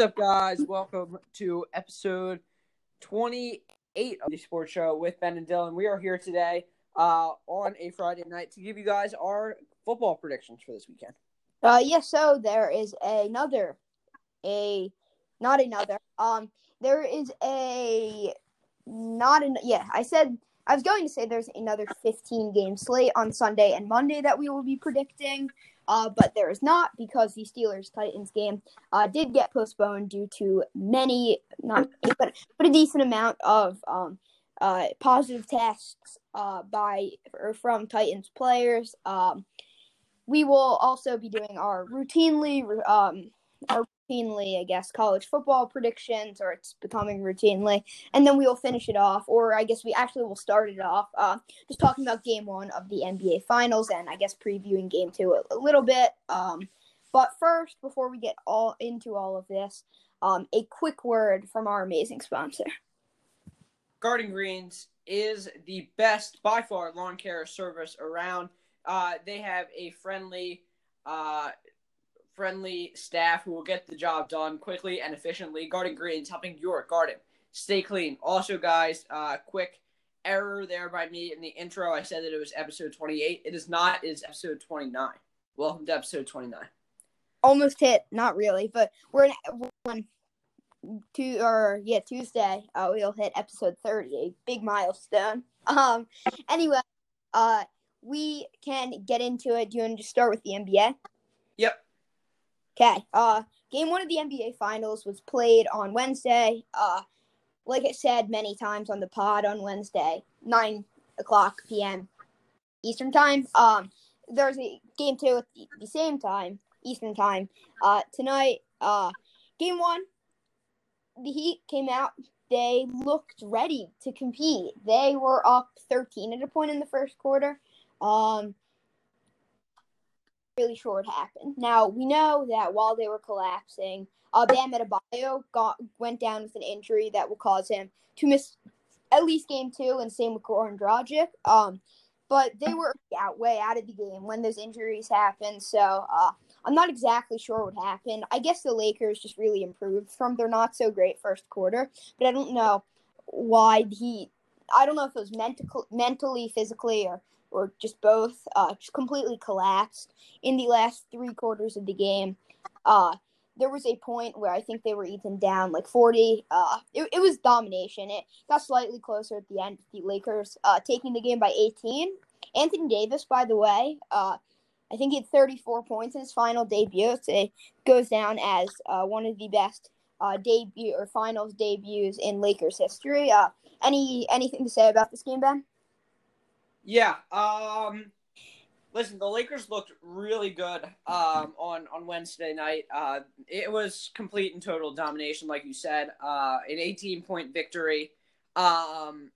What's up, guys? Welcome to episode 28 of the Sports Show with Ben and Dylan. We are here today uh, on a Friday night to give you guys our football predictions for this weekend. Uh, yes. So there is another, a not another. Um, there is a not an yeah. I said I was going to say there's another 15 game slate on Sunday and Monday that we will be predicting. Uh, but there is not because the Steelers Titans game uh, did get postponed due to many, not but but a decent amount of um, uh, positive tests uh, by or from Titans players. Um, we will also be doing our routinely um, our routinely, I guess, college football predictions, or it's becoming routinely. And then we will finish it off, or I guess we actually will start it off, uh, just talking about game one of the NBA Finals, and I guess previewing game two a, a little bit. Um, but first, before we get all into all of this, um, a quick word from our amazing sponsor. Garden Greens is the best, by far, lawn care service around. Uh, they have a friendly uh, friendly staff who will get the job done quickly and efficiently. Garden Greens helping your garden stay clean. Also, guys, uh, quick error there by me in the intro. I said that it was episode 28. It is not. It is episode 29. Welcome to episode 29. Almost hit, not really, but we're in we're on two or yeah Tuesday. Uh, we'll hit episode 30, a big milestone. Um, anyway, uh, we can get into it. Do you want to just start with the NBA? Yep. Okay. Uh, game one of the NBA Finals was played on Wednesday. Uh, like I said many times on the pod on Wednesday, nine o'clock p.m. Eastern time. Um, there's a game two at the, same time Eastern time. Uh, tonight. Uh, game one. The Heat came out. They looked ready to compete. They were up 13 at a point in the first quarter. Um, really sure what happened. Now we know that while they were collapsing, uh, Bam Adebayo got went down with an injury that will cause him to miss at least game two, and same with Goran Dragic. Um, but they were out way out of the game when those injuries happened. So uh, I'm not exactly sure what happened. I guess the Lakers just really improved from their not so great first quarter, but I don't know why he. I don't know if it was mental, mentally, physically, or or just both, uh, just completely collapsed in the last three quarters of the game. Uh, there was a point where I think they were even down like 40. Uh, it, it was domination. It got slightly closer at the end. The Lakers uh, taking the game by 18. Anthony Davis, by the way, uh, I think he had 34 points in his final debut. It goes down as uh, one of the best uh, debut or finals debuts in Lakers history. Uh, any anything to say about this game, Ben? Yeah. Um, listen, the Lakers looked really good um, on on Wednesday night. Uh, it was complete and total domination, like you said. Uh, an 18 point victory um,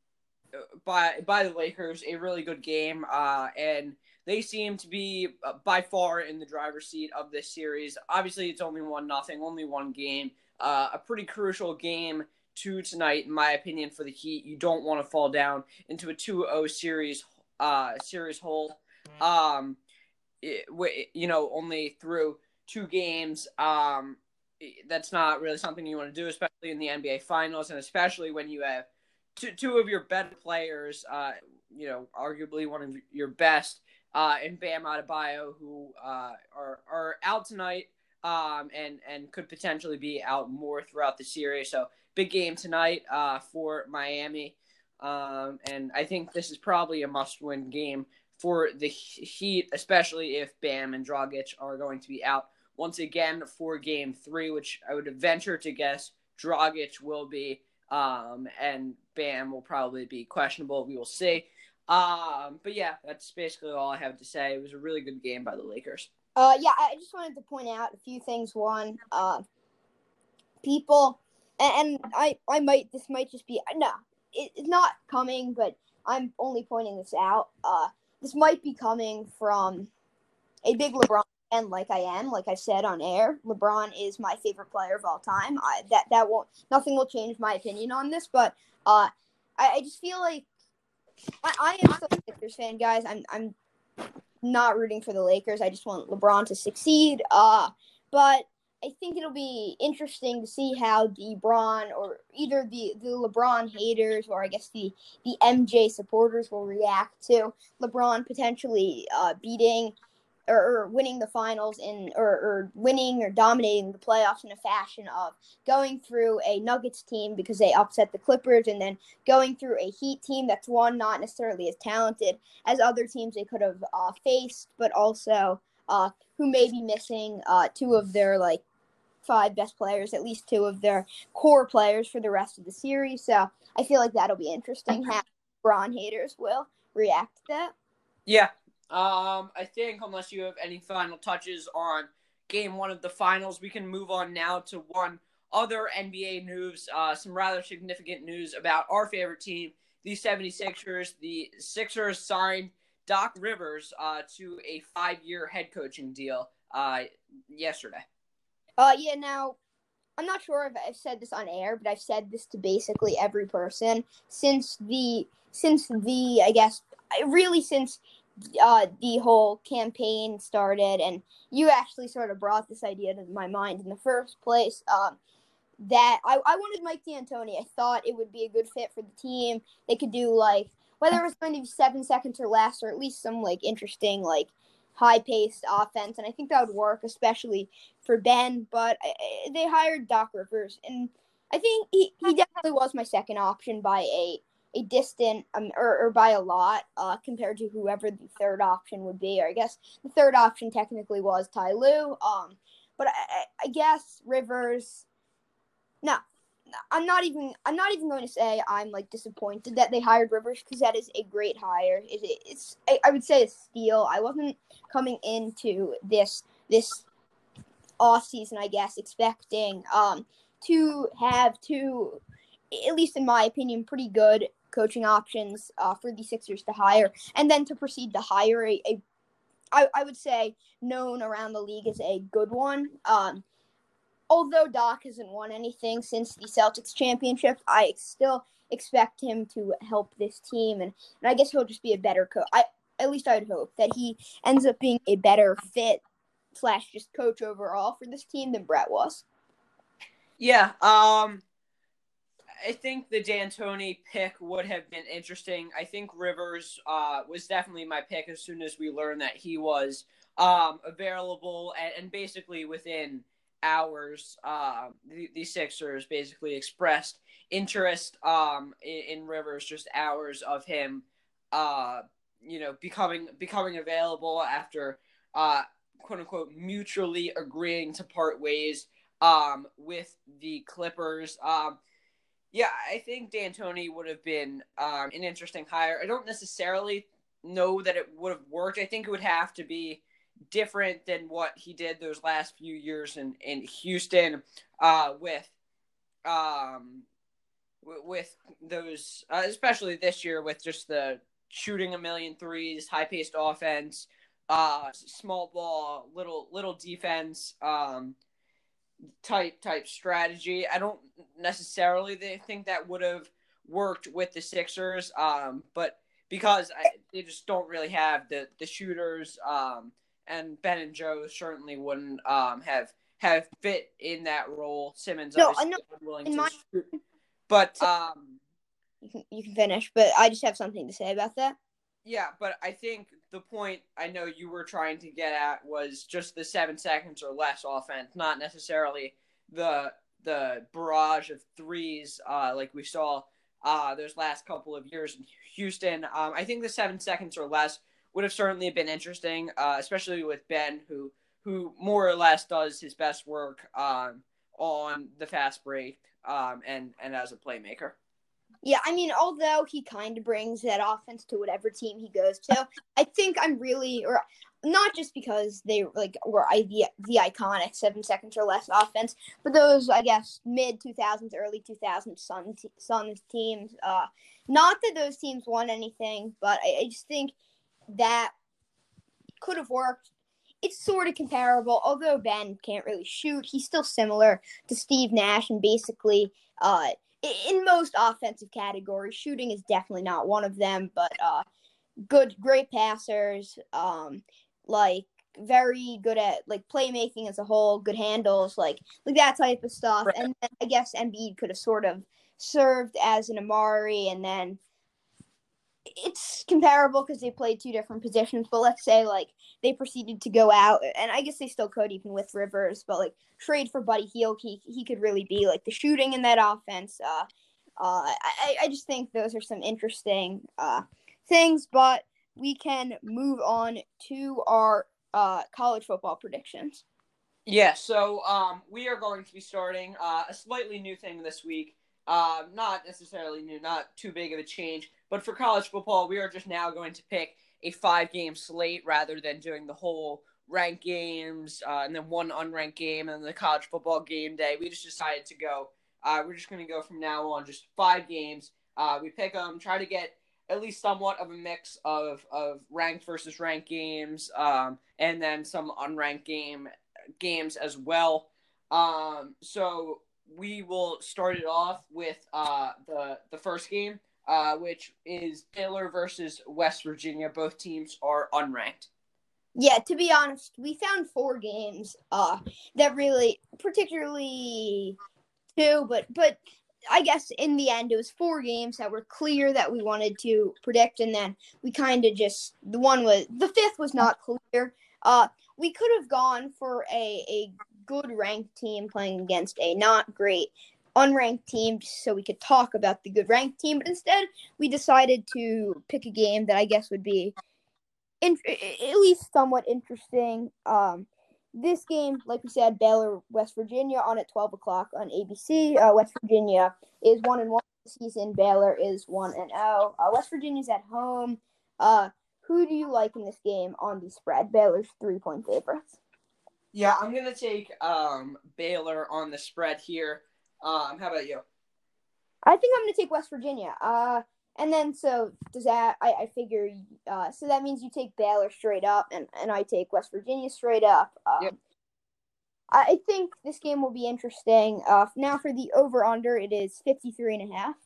by by the Lakers. A really good game, uh, and they seem to be uh, by far in the driver's seat of this series. Obviously, it's only one nothing, only one game. Uh, a pretty crucial game to tonight, in my opinion, for the Heat. You don't want to fall down into a 2-0 series uh, series hole. Um, it, you know, only through two games. Um, that's not really something you want to do, especially in the NBA Finals, and especially when you have two two of your better players. Uh, you know, arguably one of your best, uh, and Bam Adebayo, who uh, are are out tonight. Um, and and could potentially be out more throughout the series. So big game tonight uh, for Miami. Um, and I think this is probably a must-win game for the Heat, especially if Bam and Dragic are going to be out once again for Game Three, which I would venture to guess Dragic will be, um, and Bam will probably be questionable. We will see. Um, but yeah, that's basically all I have to say. It was a really good game by the Lakers. Uh, yeah, I just wanted to point out a few things. One, uh, people, and, and I, I might, this might just be no, it's not coming, but I'm only pointing this out. Uh, this might be coming from a big LeBron fan, like I am. Like I said on air, LeBron is my favorite player of all time. I, that that won't nothing will change my opinion on this, but uh, I, I just feel like I, I am still a Lakers fan, guys. I'm I'm not rooting for the Lakers. I just want LeBron to succeed. Uh, but I think it'll be interesting to see how the LeBron or either the, the LeBron haters or I guess the, the MJ supporters will react to LeBron potentially uh, beating or, or, winning the finals in or, or winning or dominating the playoffs in a fashion of going through a Nuggets team because they upset the Clippers and then going through a Heat team that's one not necessarily as talented as other teams they could have uh, faced, but also uh, who may be missing uh, two of their like five best players, at least two of their core players for the rest of the series. So I feel like that'll be interesting how Braun haters will react to that. Yeah. Um, I think unless you have any final touches on game one of the finals, we can move on now to one other NBA news, uh, some rather significant news about our favorite team, the 76ers. The Sixers signed Doc Rivers uh, to a five year head coaching deal uh, yesterday. Uh, yeah. Now, I'm not sure if I've said this on air, but I've said this to basically every person since the since the I guess really since uh, the whole campaign started, and you actually sort of brought this idea to my mind in the first place. Um, that I, I wanted Mike D'Antoni. I thought it would be a good fit for the team. They could do like whether it was going to be seven seconds or less, or at least some like interesting like high paced offense, and I think that would work, especially for Ben. But uh, uh, they hired Doc Rivers, and I think he, he definitely was my second option by a a distant um, or, or by a lot uh, compared to whoever the third option would be. Or I guess the third option technically was Ty Lue. Um, but I, I guess Rivers. No, I'm not even I'm not even going to say I'm like disappointed that they hired Rivers because that is a great hire. It, it's I, I would say a steal. I wasn't coming into this this off season, I guess, expecting um to have two, at least in my opinion, pretty good coaching options uh, for the Sixers to hire, and then to proceed to hire a, a I, I would say known around the league as a good one. Um, although Doc hasn't won anything since the Celtics championship, I still expect him to help this team, and, and I guess he'll just be a better coach. I at least I would hope that he ends up being a better fit slash just coach overall for this team than Brett was. Yeah, um, I think the D'Antoni pick would have been interesting. I think Rivers uh, was definitely my pick as soon as we learned that he was um, available and, and basically within hours, uh, the, the Sixers basically expressed interest um, in, in Rivers, just hours of him, uh, you know, becoming becoming available after uh, quote unquote mutually agreeing to part ways um, with the Clippers. Um, yeah, I think D'Antoni would have been um, an interesting hire. I don't necessarily know that it would have worked. I think it would have to be different than what he did those last few years in in Houston uh, with um with those uh, especially this year with just the shooting a million threes, high paced offense, uh, small ball, little little defense, um, type type strategy. I don't necessarily think that would have worked with the Sixers, um, but because I, they just don't really have the the shooters. Um, and Ben and Joe certainly wouldn't um, have have fit in that role. Simmons no, obviously willing to my... shoot, but um, you can you can finish. But I just have something to say about that. Yeah, but I think the point I know you were trying to get at was just the seven seconds or less offense, not necessarily the the barrage of threes uh, like we saw uh, those last couple of years in Houston. Um, I think the seven seconds or less would have certainly been interesting, uh, especially with Ben, who who more or less does his best work um, on the fast break um, and and as a playmaker. Yeah, I mean, although he kind of brings that offense to whatever team he goes to, I think I'm really, or not just because they like were the the iconic seven seconds or less offense, but those I guess mid 2000s, early 2000s Sun Suns teams. Uh, not that those teams won anything, but I, I just think that could have worked. It's sort of comparable, although Ben can't really shoot. He's still similar to Steve Nash, and basically, uh, in most offensive categories, shooting is definitely not one of them. But uh, good, great passers, um, like very good at like playmaking as a whole, good handles, like like that type of stuff. Right. And then I guess Embiid could have sort of served as an Amar'e, and then it's comparable because they played two different positions. But let's say like they proceeded to go out, and I guess they still could even with Rivers, but like trade for Buddy Hield, he he could really be like the shooting in that offense. Uh, uh, I I just think those are some interesting uh things, but we can move on to our uh college football predictions. Yeah, so um, we are going to be starting uh, a slightly new thing this week. Uh, not necessarily new, not too big of a change, but for college football, we are just now going to pick a five game slate rather than doing the whole ranked games uh, and then one unranked game and then the college football game day. We just decided to go. Uh, we're just going to go from now on just five games. Uh, we pick them, try to get at least somewhat of a mix of, of ranked versus ranked games, um, and then some unranked game games as well. Um, so we will start it off with uh, the the first game, uh, which is Baylor versus West Virginia. Both teams are unranked. Yeah, to be honest, we found four games uh that really particularly two, but but I guess in the end it was four games that were clear that we wanted to predict and then we kind of just the one was the fifth was not clear. Uh we could have gone for a a good ranked team playing against a not great unranked team so we could talk about the good ranked team, but instead we decided to pick a game that I guess would be in, at least somewhat interesting. Um, this game, like we said, Baylor, West Virginia on at 12 o'clock on ABC. Uh, West Virginia is 1 and 1 this season. Baylor is 1 and 0. Uh, West Virginia's at home. Uh, who do you like in this game on the spread? Baylor's three point favorites. Yeah, I'm gonna take um, Baylor on the spread here. Um, how about you? I think I'm going to take West Virginia. Uh, and then so does that? I, I figure. Uh, so that means you take Baylor straight up, and, and I take West Virginia straight up. Um, Yep. I think this game will be interesting. Uh, now for the over under, it is 53 and a half.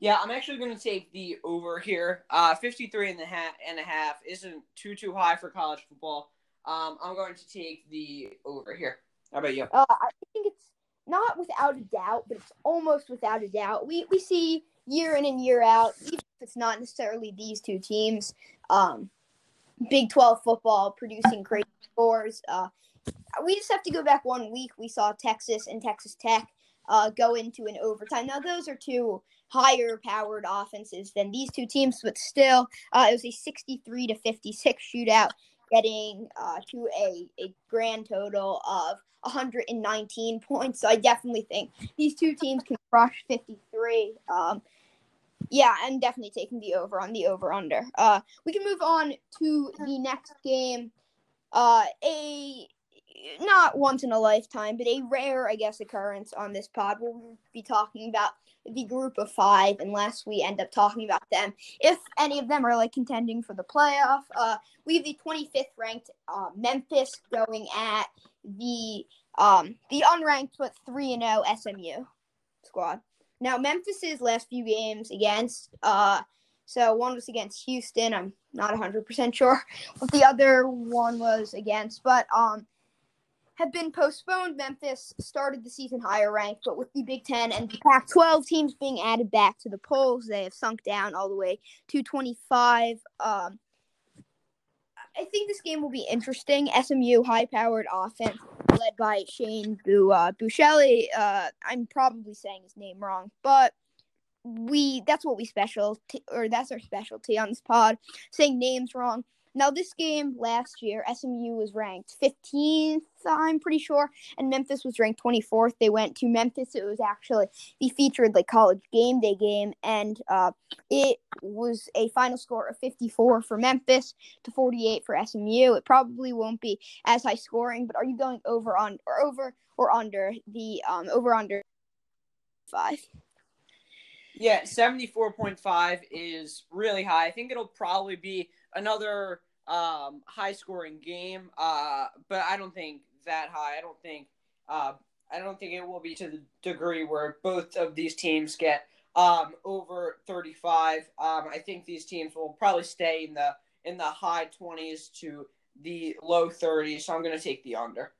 Yeah, I'm actually going to take the over here. Uh, 53 and a half, and a half isn't too too high for college football. Um, I'm going to take the over here. How about you? Uh, I think it's not without a doubt, but it's almost without a doubt. We we see year in and year out, even if it's not necessarily these two teams, um, Big Twelve football producing crazy scores. Uh, we just have to go back one week. We saw Texas and Texas Tech uh, go into an overtime. Now those are two higher powered offenses than these two teams, but still, uh, it was a sixty-three to fifty-six shootout, getting uh, to a, a grand total of 119 points. So I definitely think these two teams can crush 53. Um, yeah, I'm definitely taking the over on the over under. Uh, we can move on to the next game. Uh, a not once in a lifetime, but a rare, I guess, occurrence on this pod. We'll be talking about the group of five, unless we end up talking about them. If any of them are like contending for the playoff, uh, we have the 25th ranked uh, Memphis going at the um the unranked but three and zero SMU squad. Now Memphis's last few games against uh so one was against Houston. I'm not 100% sure what the other one was against, but um have been postponed. Memphis started the season higher ranked, but with the Big Ten and the Pac 12 teams being added back to the polls, they have sunk down all the way to 25. Um, I think this game will be interesting. SMU high powered offense led by Shane Bu uh, Buechele. Uh, I'm probably saying his name wrong, but we that's what we special or that's our specialty on this pod saying names wrong. Now this game last year, SMU was ranked 15th, I'm pretty sure, and Memphis was ranked 24th. They went to Memphis. It was actually the featured like college game day game, and uh, it was a final score of 54 for Memphis to 48 for SMU. It probably won't be as high scoring, but are you going over on or over or under the um over under five? Yeah, 74.5 is really high. I think it'll probably be another um, high scoring game, uh, but I don't think that high. I don't think uh, I don't think it will be to the degree where both of these teams get um, over 35. Um, I think these teams will probably stay in the in the high 20s to the low 30s, so I'm going to take the under.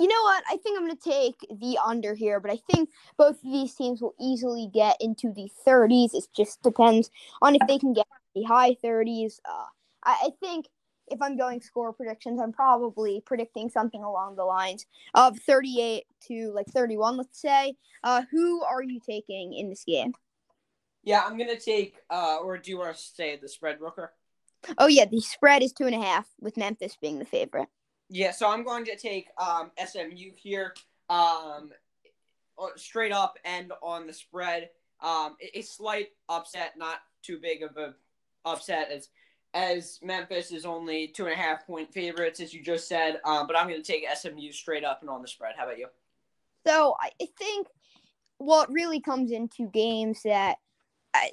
You know what? I think I'm going to take the under here, but I think both of these teams will easily get into the 30s. It just depends on if they can get the high 30s. Uh, I, I think if I'm going score predictions, I'm probably predicting something along the lines of 38 to like 31, let's say. Uh, who are you taking in this game? Yeah, I'm gonna take. Uh, or do you want to say the spread, Rooker? Oh yeah, the spread is two and a half, with Memphis being the favorite. Yeah, so I'm going to take um, SMU here, um, straight up and on the spread. Um, a slight upset, not too big of a upset as as Memphis is only two and a half point favorites, as you just said. Um, but I'm going to take SMU straight up and on the spread. How about you? So I think what really comes into games that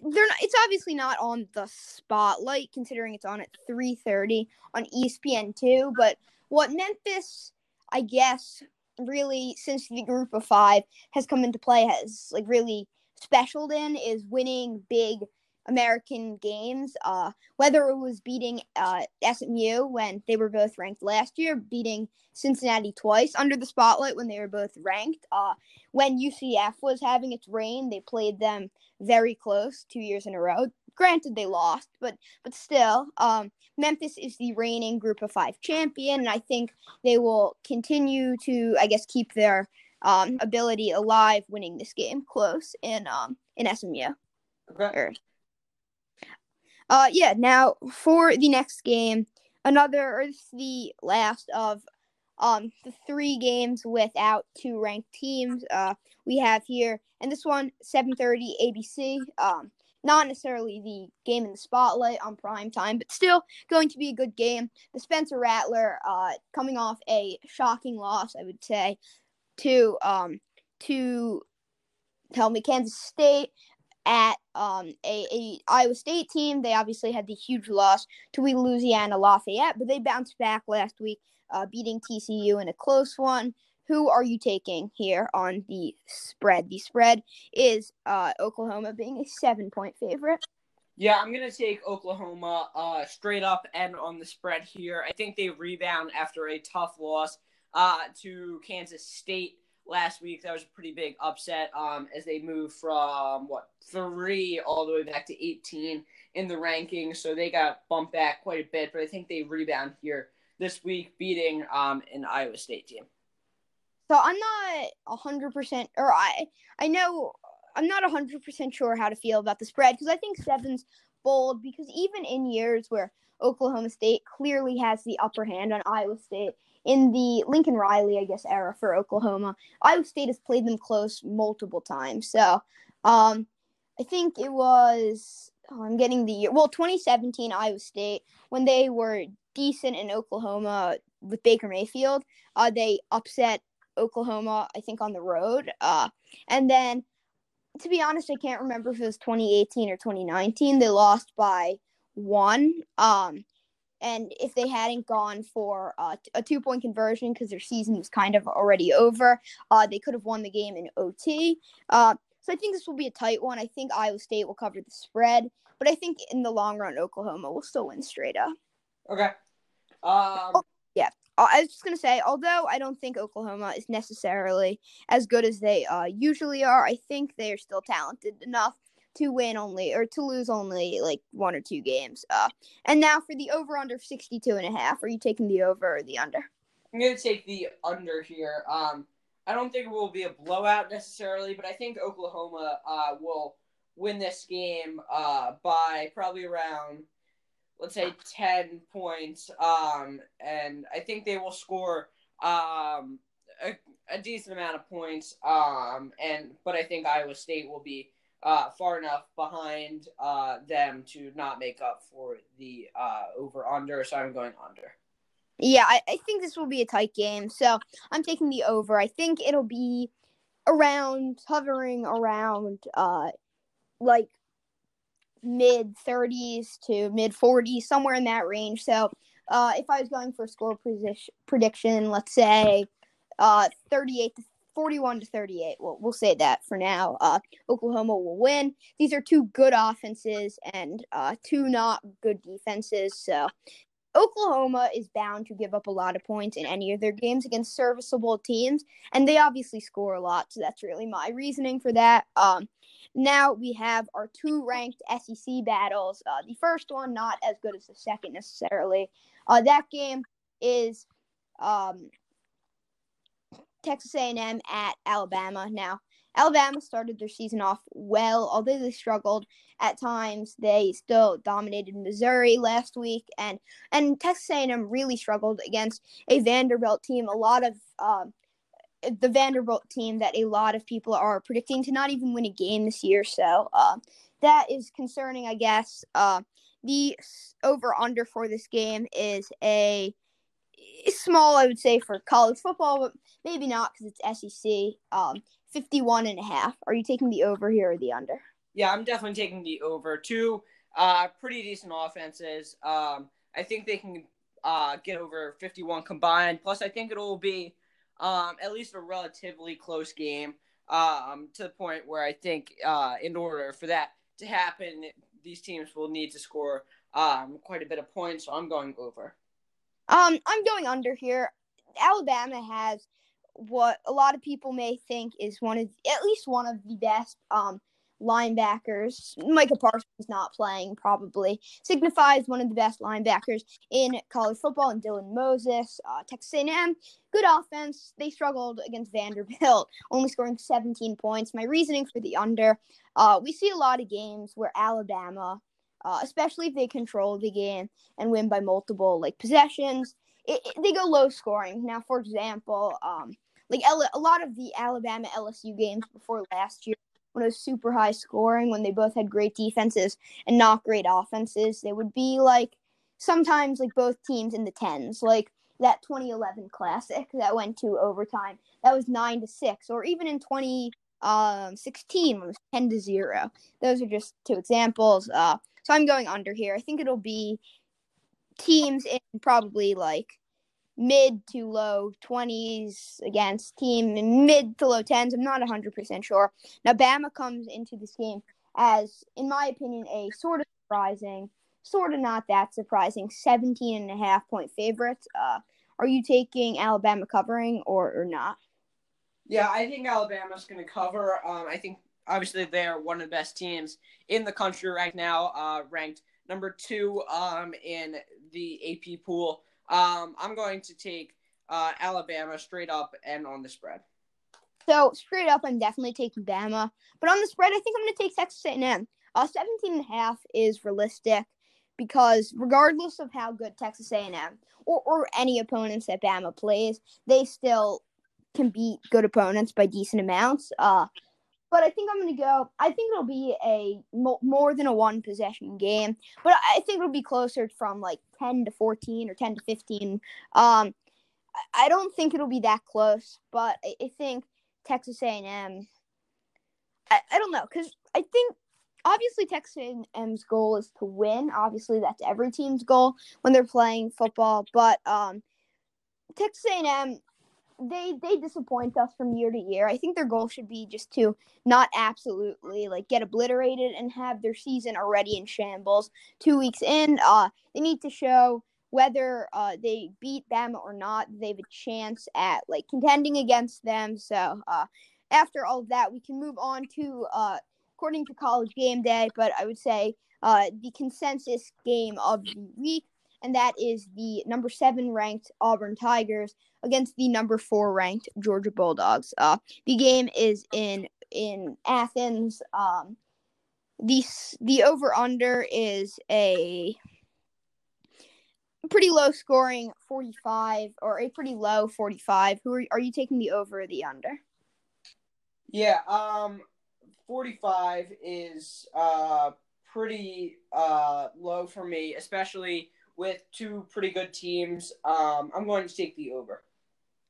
they're not, it's obviously not on the spotlight considering it's on at 3:30 on ESPN2, but what Memphis I guess really since the group of 5 has come into play has like really specialed in is winning big American games. Uh, whether it was beating uh, SMU when they were both ranked last year, beating Cincinnati twice under the spotlight when they were both ranked. Uh, when UCF was having its reign, they played them very close two years in a row. Granted, they lost, but but still, um, Memphis is the reigning Group of Five champion, and I think they will continue to, I guess, keep their um, ability alive, winning this game close in um, in SMU. Okay. Uh, yeah. Now for the next game, another or the last of um the three games without two ranked teams. Uh, we have here, and this one 7:30 ABC. Um, not necessarily the game in the spotlight on prime time, but still going to be a good game. The Spencer Rattler, uh, coming off a shocking loss, I would say, to um to tell me Kansas State at um, a, a Iowa State team. They obviously had the huge loss to Louisiana Lafayette, but they bounced back last week, uh, beating TCU in a close one. Who are you taking here on the spread? The spread is uh, Oklahoma being a seven point favorite. Yeah, I'm gonna take Oklahoma uh, straight up and on the spread here. I think they rebound after a tough loss uh, to Kansas State last week. That was a pretty big upset um, as they moved from what three all the way back to 18 in the rankings. So they got bumped back quite a bit, but I think they rebound here this week, beating um, an Iowa State team. So I'm not hundred percent, or I I know I'm not hundred percent sure how to feel about the spread because I think seven's bold because even in years where Oklahoma State clearly has the upper hand on Iowa State, in the Lincoln Riley, I guess, era for Oklahoma. Iowa State has played them close multiple times. So um, I think it was, oh, I'm getting the year, well, 2017 Iowa State, when they were decent in Oklahoma with Baker Mayfield, uh, they upset Oklahoma, I think, on the road. Uh, and then, to be honest, I can't remember if it was 2018 or 2019. They lost by one. Um, and if they hadn't gone for uh, a two point conversion because their season was kind of already over, uh, they could have won the game in OT. Uh, so I think this will be a tight one. I think Iowa State will cover the spread, but I think in the long run, Oklahoma will still win straight up. Okay. Um... Oh, I was just gonna say, although I don't think Oklahoma is necessarily as good as they uh, usually are, I think they are still talented enough to win only or to lose only like one or two games. Uh, and now for the over under 62 and a half, are you taking the over or the under? I'm going to take the under here. Um, I don't think it will be a blowout necessarily, but I think Oklahoma uh, will win this game uh, by probably around, let's say, 10 points. Um, and I think they will score um, a, a decent amount of points. Um, and But I think Iowa State will be uh, far enough behind uh, them to not make up for the uh, over under. So I'm going under. Yeah, I, I think this will be a tight game. So I'm taking the over. I think it'll be around hovering around uh like mid 30s to mid 40s somewhere in that range so uh if i was going for a score position prediction let's say uh 38 to 41 to 38. Well, we'll say that for now. Uh, Oklahoma will win. These are two good offenses and uh, two not good defenses. So Oklahoma is bound to give up a lot of points in any of their games against serviceable teams, and they obviously score a lot. So that's really my reasoning for that. Um, now we have our two ranked SEC battles. Uh, the first one not as good as the second necessarily. Uh, that game is um, Texas A&M at Alabama. Now Alabama started their season off well, although they struggled at times. They still dominated Missouri last week, and and Texas A&M really struggled against a Vanderbilt team. A lot of uh, the Vanderbilt team that a lot of people are predicting to not even win a game this year. So uh, that is concerning, I guess. Uh, the over under for this game is a small, I would say, for college football, but maybe not because it's SEC. Um, 51 and a half. Are you taking the over here or the under? Yeah, I'm definitely taking the over. Two uh, pretty decent offenses. Um, I think they can uh, get over 51 combined. Plus, I think it'll be um, at least a relatively close game um, to the point where I think uh, in order for that to happen, these teams will need to score um, quite a bit of points. So I'm going over. Um, I'm going under here. Alabama has what a lot of people may think is one of at least one of the best um linebackers. Micah Parsons not playing probably signifies one of the best linebackers in college football. And Dylan Moses, uh, Texas A&M, good offense. They struggled against Vanderbilt, only scoring 17 points. My reasoning for the under: uh, we see a lot of games where Alabama, uh, especially if they control the game and win by multiple like possessions. It, it, they go low scoring. Now, for example, um, like a lot of the Alabama LSU games before last year when it was super high scoring, when they both had great defenses and not great offenses, they would be like sometimes like both teams in the tens, like that 2011 classic that went to overtime. That was nine to six, or even in 2016 um, when it was 10 to zero. Those are just two examples. Uh, so I'm going under here. I think it'll be teams in probably like mid to low 20s against team mid to low 10s. I'm not 100% sure. Now, Bama comes into this game as, in my opinion, a sort of surprising, sort of not that surprising 17 and a half point favorite. Uh, are you taking Alabama covering or, or not? Yeah, I think Alabama's going to cover. Um, I think obviously they're one of the best teams in the country right now, uh, ranked number two um, in the AP pool. Um, I'm going to take uh, Alabama straight up and on the spread. So straight up, I'm definitely taking Bama, but on the spread, I think I'm going to take Texas A&M. Uh, 17 and a half is realistic because regardless of how good Texas A&M or, or any opponents that Bama plays, they still can beat good opponents by decent amounts. Uh, but I think I'm going to go. I think it'll be a mo- more than a one possession game, but I think it'll be closer from like 10 to 14 or 10 to 15. Um, I don't think it'll be that close, but I, I think Texas A&M. I, I don't know because I think obviously Texas A&M's goal is to win. Obviously, that's every team's goal when they're playing football. But um, Texas A&M they they disappoint us from year to year. I think their goal should be just to not absolutely like get obliterated and have their season already in shambles. Two weeks in, uh, they need to show whether uh, they beat them or not. They have a chance at like contending against them. So uh, after all of that, we can move on to uh, according to College Game Day. But I would say uh, the consensus game of the week and that is the number seven ranked Auburn Tigers against the number four ranked Georgia Bulldogs. Uh, the game is in in Athens. Um, the the over under is a pretty low scoring 45 or a pretty low 45 who are, are you taking the over or the under yeah um 45 is uh pretty uh low for me especially with two pretty good teams. Um, I'm going to take the over.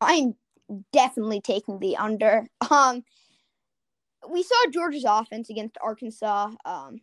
I'm definitely taking the under. Um, we saw Georgia's offense against Arkansas, um,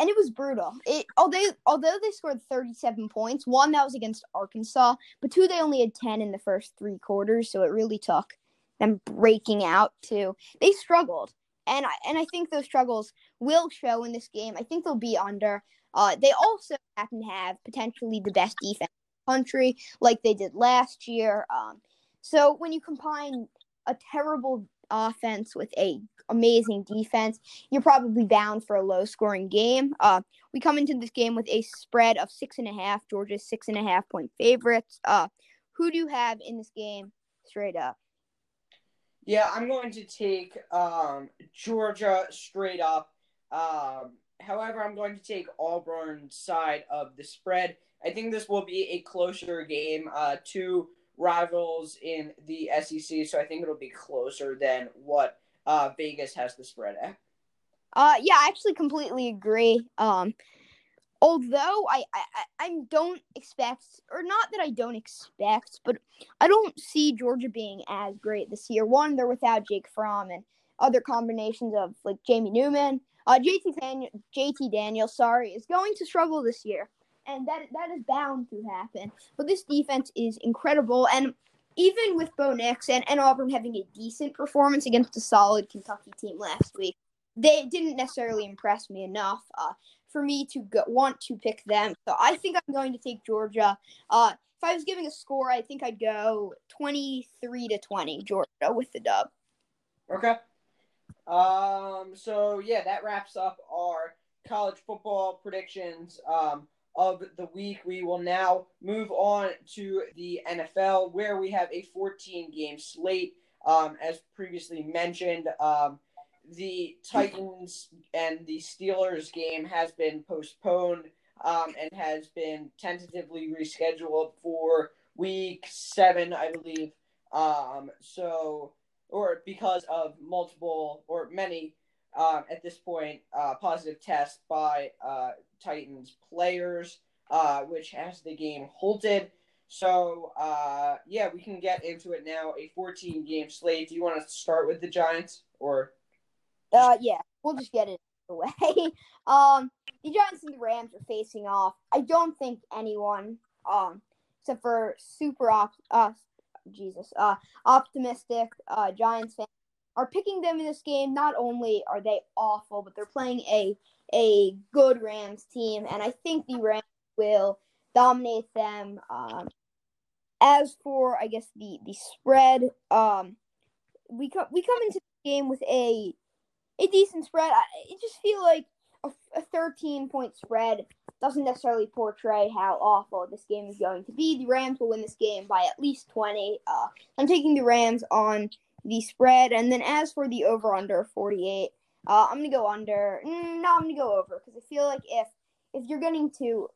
and it was brutal. It although although they scored 37 points, one that was against Arkansas, but two they only had 10 in the first three quarters, so it really took them breaking out to. They struggled and I and I think those struggles will show in this game. I think they'll be under. Uh, they also happen to have potentially the best defense in the country, like they did last year. Um, so when you combine a terrible offense with a amazing defense, you're probably bound for a low scoring game. Uh, we come into this game with a spread of six and a half. Georgia's six and a half point favorites. Uh, who do you have in this game straight up? Yeah, I'm going to take um, Georgia straight up. Um, however, I'm going to take Auburn's side of the spread. I think this will be a closer game. Uh, two rivals in the SEC, so I think it'll be closer than what uh, Vegas has the spread at. Uh, yeah, I actually completely agree. Um, although I, I I don't expect, or not that I don't expect, but I don't see Georgia being as great this year. One, they're without Jake Fromm and other combinations of like Jamie Newman. Uh, JT Daniel, JT Daniel, sorry, is going to struggle this year, and that that is bound to happen. But this defense is incredible, and even with Bo Nix and, and Auburn having a decent performance against a solid Kentucky team last week, they didn't necessarily impress me enough uh, for me to go, want to pick them. So I think I'm going to take Georgia. Uh, if I was giving a score, I think I'd go 23 to 20 Georgia with the dub. Okay. Um. So yeah, that wraps up our college football predictions. Um of the week. We will now move on to the NFL, where we have a 14 game slate. Um, as previously mentioned, um, the Titans and the Steelers game has been postponed um, and has been tentatively rescheduled for week seven, I believe. Um, so, or because of multiple or many um, at this point uh, positive tests by uh, Titans players, uh, which has the game halted. So, uh, yeah, we can get into it now. A 14 game slate. Do you want to start with the Giants or? Uh, yeah, we'll just get it away. um, the Giants and the Rams are facing off. I don't think anyone, um, except for super op, uh, Jesus, uh, optimistic, uh, Giants fans are picking them in this game. Not only are they awful, but they're playing a a good Rams team, and I think the Rams will dominate them. Um, as for I guess the the spread, um, we come we come into the game with a a decent spread. I, just feel like a, a 13 point spread doesn't necessarily portray how awful this game is going to be. The Rams will win this game by at least 20. Uh, I'm taking the Rams on the spread, and then as for the over under 48. Uh, I'm gonna go under. Mm, no, I'm gonna go over because I feel like if if you're getting to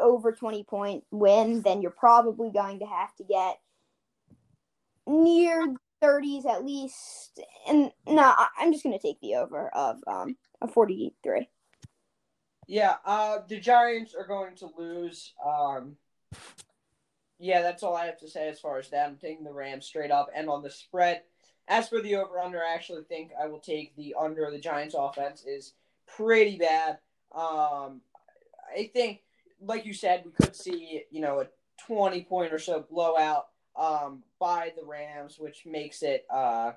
over 20 point win, then you're probably going to have to get near 30s at least. And no, I'm just gonna take the over of um a 43. Yeah, uh, the Giants are going to lose. Um, yeah, that's all I have to say as far as that. I'm taking the Rams straight up and on the spread. As for the over under, I actually think I will take the under. The Giants' offense is pretty bad. Um, I think, like you said, we could see you know a twenty point or so blowout um, by the Rams, which makes it uh,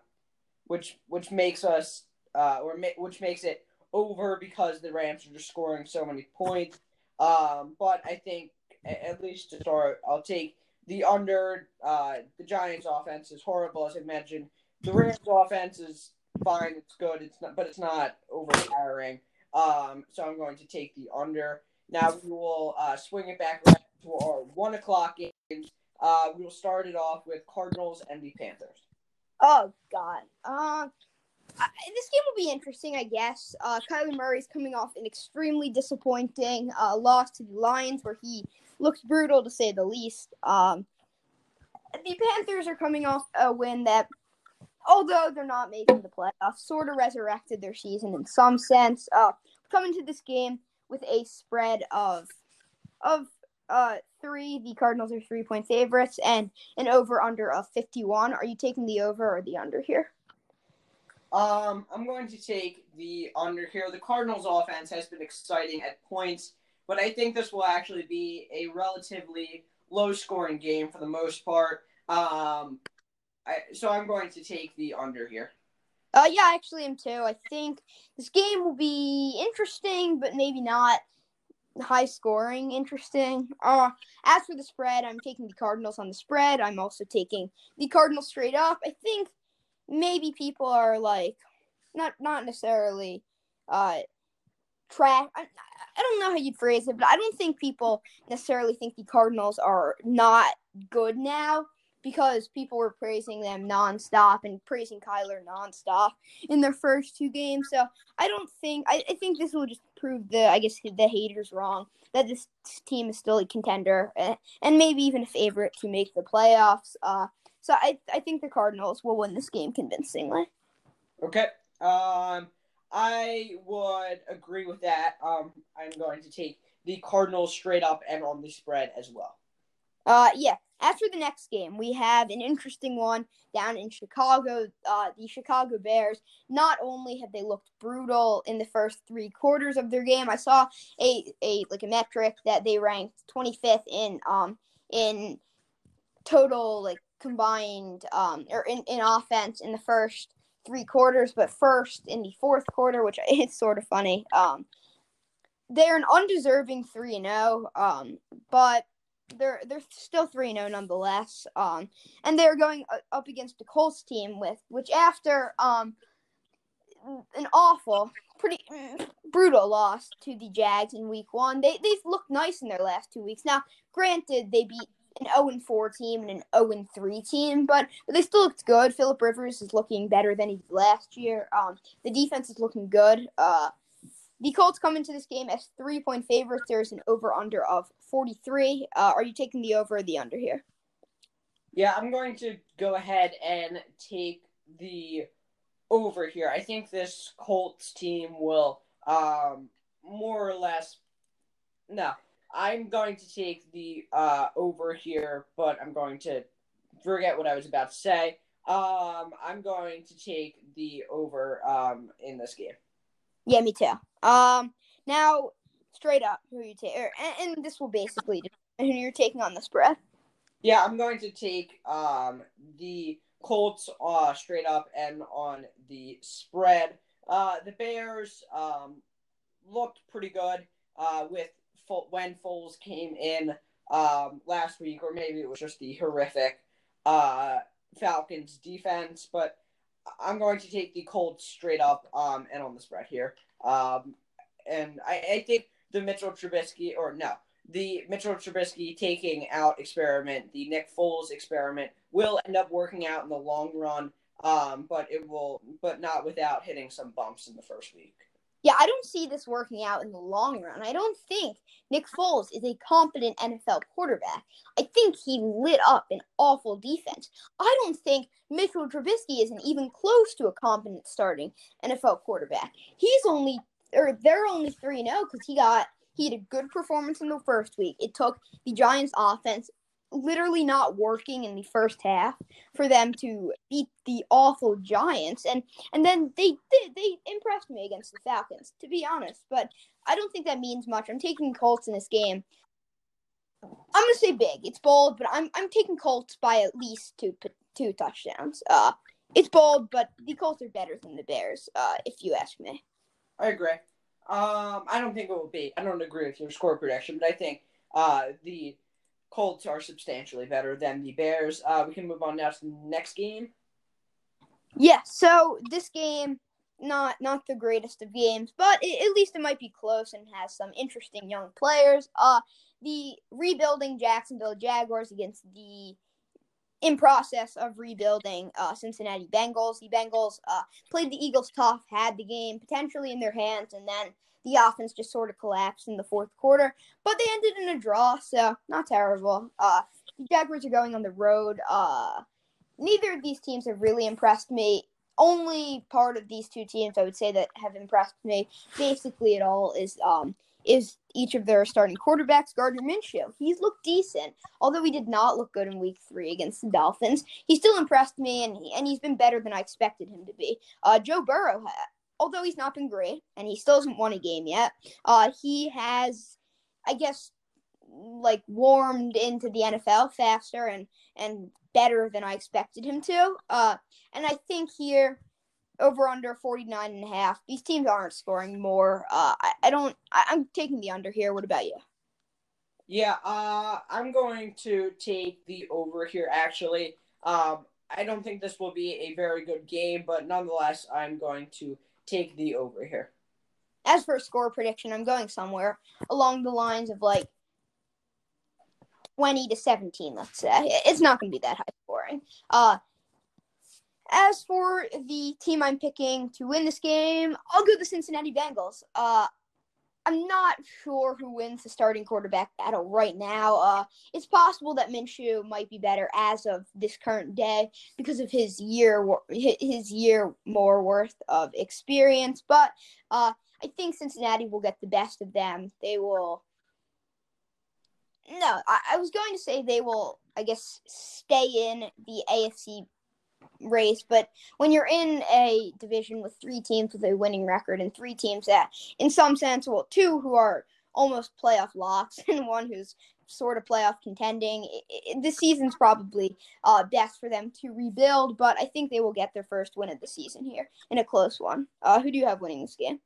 which which makes us uh, or ma- which makes it over because the Rams are just scoring so many points. Um, but I think at least to start, I'll take the under. Uh, the Giants' offense is horrible, as I mentioned the Rams' offense is fine. It's good. It's not, but it's not overpowering. Um, so I'm going to take the under. Now we will uh, swing it back to our one o'clock games. Uh, we will start it off with Cardinals and the Panthers. Oh God. Uh, this game will be interesting, I guess. Uh, Kyler Murray's coming off an extremely disappointing uh, loss to the Lions, where he looks brutal to say the least. Um, the Panthers are coming off a win that although they're not making the playoffs, sort of resurrected their season in some sense. Uh, coming to this game with a spread of of uh three. The Cardinals are three point favorites and an over under of fifty one. Are you taking the over or the under here? Um, I'm going to take the under here. The Cardinals' offense has been exciting at points, but I think this will actually be a relatively low scoring game for the most part. Um, I, so I'm going to take the under here. Uh, yeah, I actually am too. I think this game will be interesting, but maybe not high scoring interesting. Uh, as for the spread, I'm taking the Cardinals on the spread. I'm also taking the Cardinals straight up. I think maybe people are like not not necessarily uh trash. I, I don't know how you'd phrase it, but I don't think people necessarily think the Cardinals are not good now because people were praising them nonstop and praising Kyler nonstop in their first two games. So I don't think I, I think this will just prove the I guess the haters wrong that this team is still a contender eh, and maybe even a favorite to make the playoffs. Uh, so I I think the Cardinals will win this game convincingly. Okay. Um, I would agree with that. Um, I'm going to take the Cardinals straight up and on the spread as well. Uh, yeah. For the next game, we have an interesting one down in Chicago. Uh, the Chicago Bears. Not only have they looked brutal in the first three quarters of their game, I saw a a like a metric that they ranked 25th in um in total like combined um or in, in offense in the first three quarters, but first in the fourth quarter, which is sort of funny. Um, they're an undeserving three and zero. Oh, um, but they're they're still three zero oh nonetheless. Um, and they're going up against the Colts team with which after um an awful, pretty brutal loss to the Jags in Week One. They they've looked nice in their last two weeks. Now, granted, they beat an 0 4 team and an 0 3 team, but, but they still looked good. Philip Rivers is looking better than he did last year. Um, the defense is looking good. Uh, the Colts come into this game as three point favorites. There's an over under of 43. Uh, are you taking the over or the under here? Yeah, I'm going to go ahead and take the over here. I think this Colts team will um, more or less. No, I'm going to take the uh, over here, but I'm going to forget what I was about to say. Um, I'm going to take the over um, in this game. Yeah, me too. Um, now straight up, who you take, and, and this will basically who you're taking on the spread. Yeah, I'm going to take um the Colts uh straight up and on the spread. Uh, the Bears um looked pretty good uh with when Foles came in um, last week, or maybe it was just the horrific uh, Falcons defense. But I'm going to take the Colts straight up um, and on the spread here. Um, and I, I think the Mitchell Trubisky, or no, the Mitchell Trubisky taking out experiment, the Nick Foles experiment, will end up working out in the long run. Um, but it will, but not without hitting some bumps in the first week. Yeah, I don't see this working out in the long run. I don't think Nick Foles is a competent NFL quarterback. I think he lit up an awful defense. I don't think Mitchell Trubisky isn't even close to a competent starting NFL quarterback. He's only, or they're only 3 0 because he got, he had a good performance in the first week. It took the Giants offense literally not working in the first half for them to beat the awful Giants, and and then they they, they impressed me against the Falcons, to be honest. But I don't think that means much. I'm taking Colts in this game. I'm gonna say big. It's bold, but I'm I'm taking Colts by at least two two touchdowns. Uh, it's bold, but the Colts are better than the Bears. Uh, if you ask me. I agree. Um, I don't think it will be. I don't agree with your score prediction, but I think uh the Colts are substantially better than the Bears. Uh, we can move on now to the next game. Yeah, so this game not not the greatest of games, but it, at least it might be close and has some interesting young players. Uh, the rebuilding Jacksonville Jaguars against the in process of rebuilding uh, Cincinnati Bengals. The Bengals uh, played the Eagles tough, had the game potentially in their hands, and then the offense just sort of collapsed in the fourth quarter, but they ended in a draw, so not terrible. Uh, the Jaguars are going on the road. Uh, neither of these teams have really impressed me. Only part of these two teams I would say that have impressed me basically at all is um is each of their starting quarterbacks. Gardner Minshew, he's looked decent, although he did not look good in Week Three against the Dolphins. He still impressed me, and he, and he's been better than I expected him to be. Uh, Joe Burrow although he's not been great and he still hasn't won a game yet, uh, he has, I guess, like warmed into the NFL faster and and better than I expected him to. Uh, and I think here over under 49 and a half. These teams aren't scoring more. Uh, I, I don't. I, I'm taking the under here. What about you? Yeah, uh, I'm going to take the over here. Actually, um, I don't think this will be a very good game, but nonetheless, I'm going to take the over here. As for score prediction, I'm going somewhere along the lines of like 20 to 17, let's say. It's not going to be that high scoring. Uh, as for the team I'm picking to win this game, I'll go the Cincinnati Bengals. Uh, I'm not sure who wins the starting quarterback battle right now. Uh, it's possible that Minshew might be better as of this current day because of his year his year more worth of experience. But uh, I think Cincinnati will get the best of them. They will. No, I, I was going to say they will. I guess stay in the AFC race. But when you're in a division with three teams with a winning record and three teams that, in some sense, well, two who are almost playoff locks and one who's sort of playoff contending, it, it, this season's probably uh, best for them to rebuild. But I think they will get their first win of the season here in a close one. Uh, who do you have winning this game?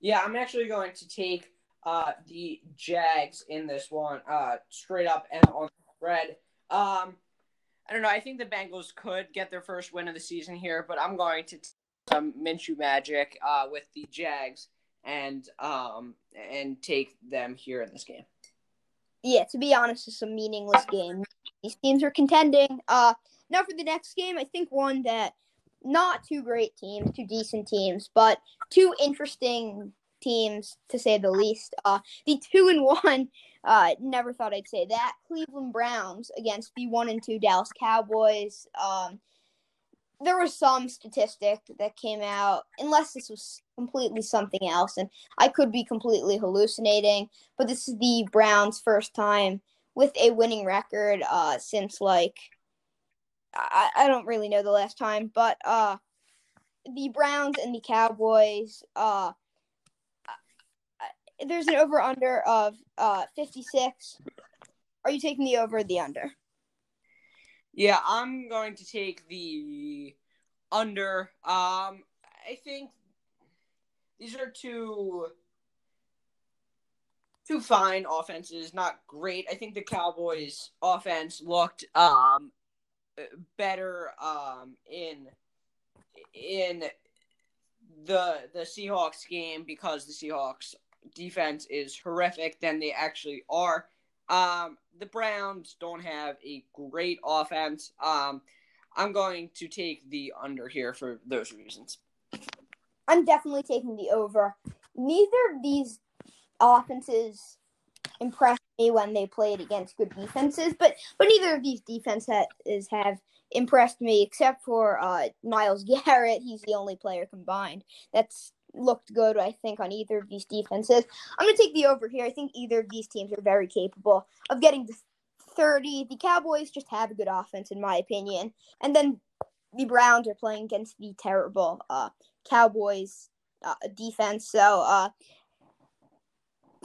Yeah, I'm actually going to take uh, the Jags in this one, uh, straight up and on the spread. Um, I don't know. I think the Bengals could get their first win of the season here, but I'm going to some Minshew magic uh, with the Jags and um and take them here in this game. Yeah, to be honest, it's a meaningless game. These teams are contending. Uh, now for the next game, I think one that not two great teams, two decent teams, but two interesting teams to say the least. Uh, the two and one uh, never thought I'd say that. Cleveland Browns against the one and two Dallas Cowboys. Um, there was some statistic that came out, unless this was completely something else, and I could be completely hallucinating. But this is the Browns' first time with a winning record uh, since like I, I don't really know the last time, but uh, the Browns and the Cowboys uh there's an over under of uh 56. Are you taking the over the under? Yeah, I'm going to take the under. Um I think these are two two fine offenses, not great. I think the Cowboys offense looked um better um in in the the Seahawks game because the Seahawks defense is horrific than they actually are. Um, the Browns don't have a great offense. Um, I'm going to take the under here for those reasons. I'm definitely taking the over. Neither of these offenses impressed me when they played against good defenses, but but neither of these defenses have impressed me except for uh, Myles Garrett. He's the only player combined that's looked good, I think, on either of these defenses. I'm going to take the over here. I think either of these teams are very capable of getting to 30. The Cowboys just have a good offense, in my opinion. And then the Browns are playing against the terrible uh, Cowboys uh, defense. So, uh,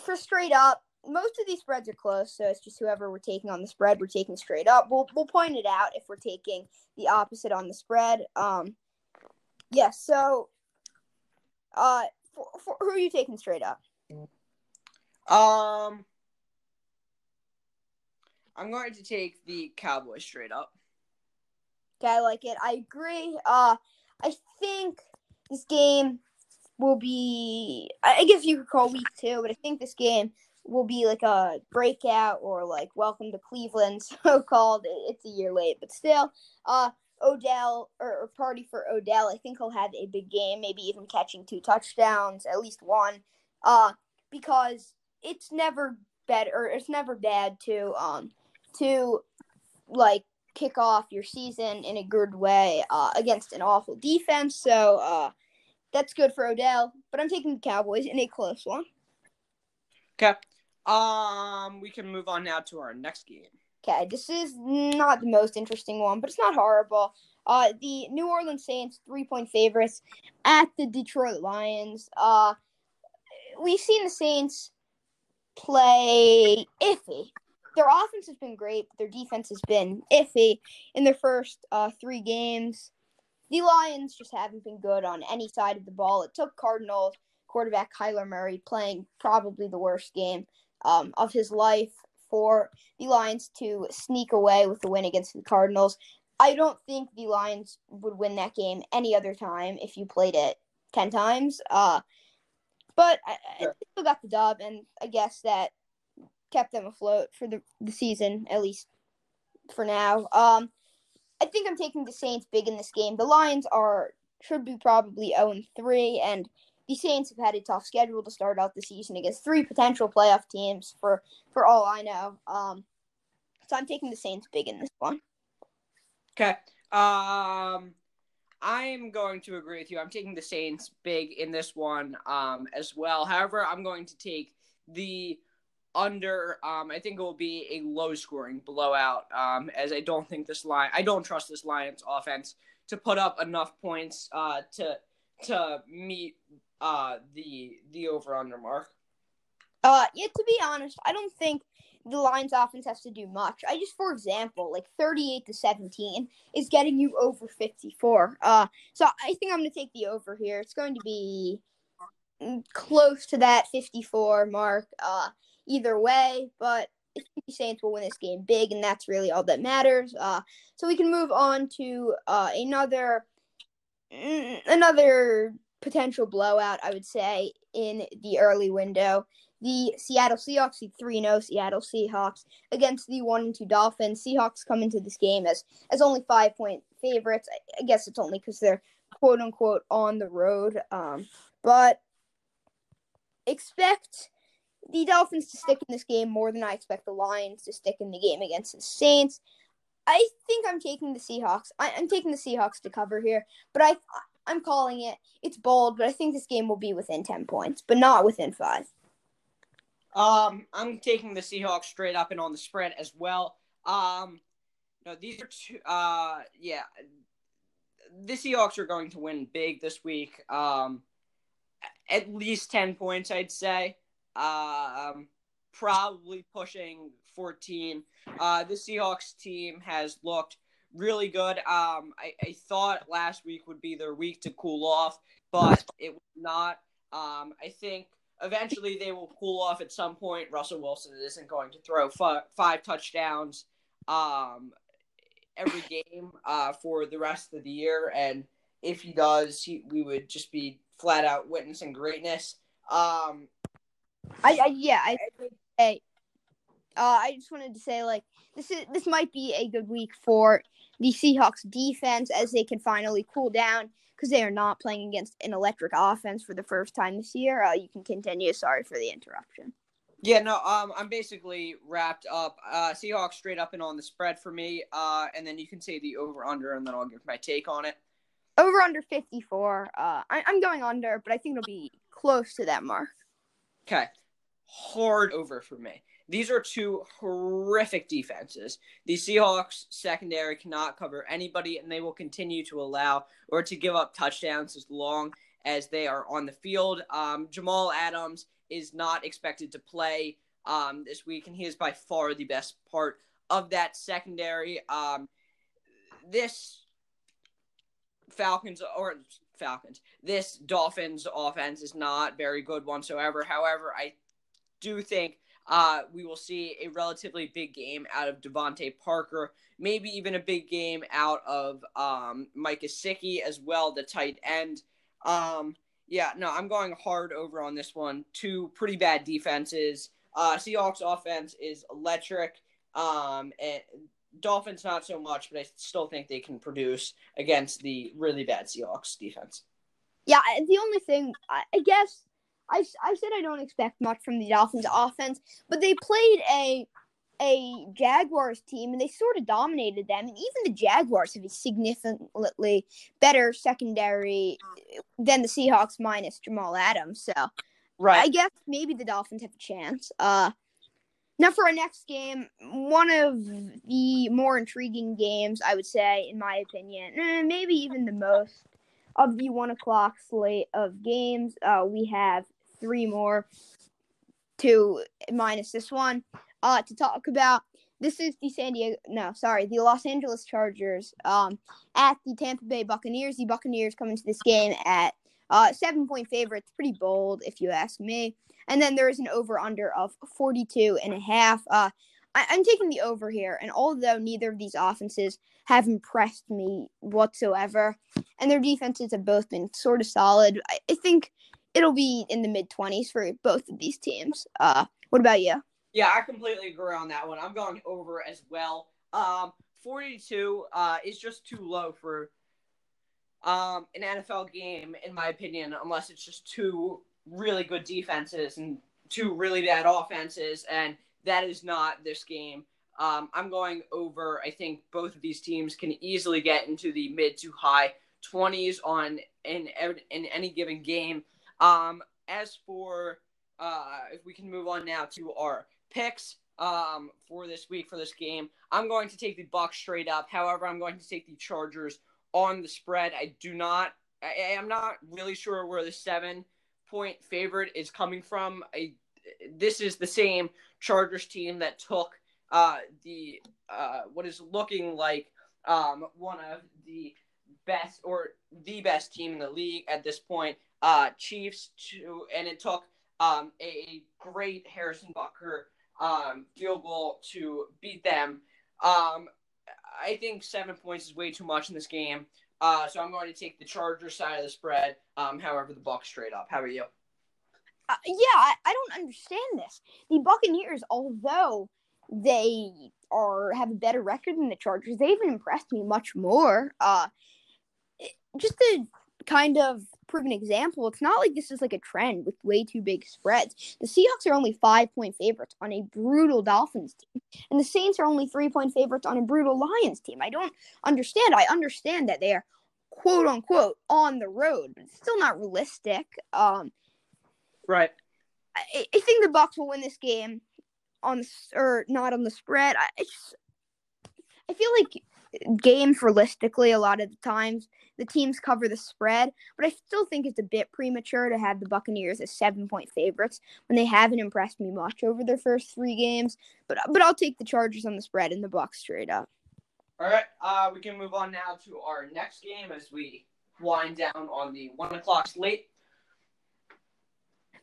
for straight up, most of these spreads are close, so it's just whoever we're taking on the spread, we're taking straight up. We'll we'll point it out if we're taking the opposite on the spread. Um, yes. Yeah, so uh, for, for, who are you taking straight up? Um, I'm going to take the Cowboys straight up. Okay, I like it. I agree. Uh, I think this game will be. I guess you could call week two, but I think this game will be like a breakout or like welcome to Cleveland, so called. It's a year late, but still. Uh, Odell or, or party for Odell. I think he'll have a big game, maybe even catching two touchdowns, at least one. Uh, because it's never better it's never bad to um to like kick off your season in a good way uh, against an awful defense. So uh, that's good for Odell. But I'm taking the Cowboys in a close one. Okay. Um, we can move on now to our next game. Okay, this is not the most interesting one, but it's not horrible. Uh, the New Orleans Saints three point favorites at the Detroit Lions. Uh, we've seen the Saints play iffy. Their offense has been great, but their defense has been iffy in their first uh, three games. the Lions just haven't been good on any side of the ball. It took Cardinals quarterback Kyler Murray playing probably the worst game um, of his life for the Lions to sneak away with the win against the Cardinals. I don't think the Lions would win that game any other time if you played it 10 times. Uh, but I, I still got the dub, and I guess that kept them afloat for the, the season, at least for now. Um, I think I'm taking the Saints big in this game. The Lions are should be probably 0 3, and the Saints have had a tough schedule to start out the season against three potential playoff teams for for all I know. Um, so I'm taking the Saints big in this one. Okay. Um, I'm going to agree with you. I'm taking the Saints big in this one um, as well. However, I'm going to take the under. Um, I think it will be a low scoring blowout. Um, as I don't think this line, I don't trust this Lions offense to put up enough points uh, to to meet uh, the the over under mark. Uh, yeah. To be honest, I don't think the Lions offense has to do much. I just, for example, like 38 to 17 is getting you over 54. Uh, so I think I'm going to take the over here. It's going to be close to that 54 mark. Uh, either way, but the Saints will win this game big, and that's really all that matters. Uh, so we can move on to uh, another mm, another potential blowout, I would say, in the early window. The Seattle Seahawks, the 3 0 Seattle Seahawks, against the 1 and 2 Dolphins. Seahawks come into this game as, as only five point favorites. I, I guess it's only because they're quote unquote on the road. Um, but expect the Dolphins to stick in this game more than I expect the Lions to stick in the game against the Saints. I think I'm taking the Seahawks. I, am taking the Seahawks to cover here, but I I'm calling it. It's bold, but I think this game will be within ten points, but not within five. Um, I'm taking the Seahawks straight up and on the spread as well. Um, no, these are two. Uh, yeah, the Seahawks are going to win big this week. Um, at least ten points, I'd say. Um, probably pushing 14. Uh, the Seahawks team has looked really good. Um, I, I thought last week would be their week to cool off, but it was not. Um, I think eventually they will cool off at some point. Russell Wilson isn't going to throw f- five touchdowns um, every game uh, for the rest of the year, and if he does, he, we would just be flat out witnessing greatness. Um, I, I yeah, I hey, uh, I just wanted to say like this is this might be a good week for the Seahawks defense as they can finally cool down because they are not playing against an electric offense for the first time this year. Uh, you can continue. Sorry for the interruption. Yeah, no, um, I'm basically wrapped up. Uh, Seahawks straight up and on the spread for me. Uh, and then you can say the over under, and then I'll give my take on it. Over under 54. Uh, I, I'm going under, but I think it'll be close to that mark. Okay, hard over for me. These are two horrific defenses. The Seahawks secondary cannot cover anybody, and they will continue to allow or to give up touchdowns as long as they are on the field. Um, Jamal Adams is not expected to play um, this week, and he is by far the best part of that secondary. Um, this Falcons or Falcons, this Dolphins offense is not very good whatsoever. However, I do think uh, we will see a relatively big game out of DeVante Parker, maybe even a big game out of um, Mike Gesicki as well, the tight end. Um, yeah, no, I'm going hard over on this one. Two pretty bad defenses. Uh, Seahawks offense is electric. Um, and Dolphins not so much, but I still think they can produce against the really bad Seahawks defense. Yeah, the only thing I guess I, I said I don't expect much from the Dolphins offense, but they played a a Jaguars team and they sort of dominated them. And even the Jaguars have a significantly better secondary than the Seahawks minus Jamal Adams. So right. I guess maybe the Dolphins have a chance. Uh now for our next game, one of the more intriguing games, I would say, in my opinion, eh, maybe even the most of the one o'clock slate of games. Uh, we have three more to minus this one uh, to talk about. this is the San Diego. No, sorry, the Los Angeles Chargers. Um, at the Tampa Bay Buccaneers. The Buccaneers come into this game at uh seven point favorite. It's pretty bold, if you ask me. And then there is an over under of 42 and a half. Uh, I, I'm taking the over here. And although neither of these offenses have impressed me whatsoever, and their defenses have both been sort of solid, I, I think it'll be in the mid 20s for both of these teams. Uh, what about you? Yeah, I completely agree on that one. I'm going over as well. Um, 42 uh, is just too low for um, an NFL game, in my opinion, unless it's just two really good defenses and two really bad offenses, and that is not this game. Um, I'm going over. I think both of these teams can easily get into the mid to high 20s on in in any given game. Um, as for uh, if we can move on now to our picks um, for this week for this game, I'm going to take the Bucs straight up. However, I'm going to take the Chargers on the spread. I do not. I, am not really sure where the seven point favorite is coming from. I, this is the same Chargers team that took uh, the uh, what is looking like um, one of the best or the best team in the league at this point uh, Chiefs to, and it took um, a great Harrison Butker um, field goal to beat them. Um, I think seven points is way too much in this game, uh, so I'm going to take the Chargers side of the spread. Um, however, the Bucs straight up. How are you? Uh, yeah, I, I don't understand this. The Buccaneers, although they are have a better record than the Chargers, they even impressed me much more. Uh, just the kind of proven example. It's not like this is like a trend with way too big spreads. The Seahawks are only five point favorites on a brutal Dolphins team, and the Saints are only three point favorites on a brutal Lions team. I don't understand. I understand that they are quote unquote on the road, but it's still not realistic. Um, right. I, I think the Bucs will win this game on or not on the spread. I, I just I feel like games realistically a lot of the times the teams cover the spread, but I still think it's a bit premature to have the Buccaneers as seven point favorites when they haven't impressed me much over their first three games. But but I'll take the Chargers on the spread and the Bucs straight up. All right, uh, we can move on now to our next game as we wind down on the one o'clock slate.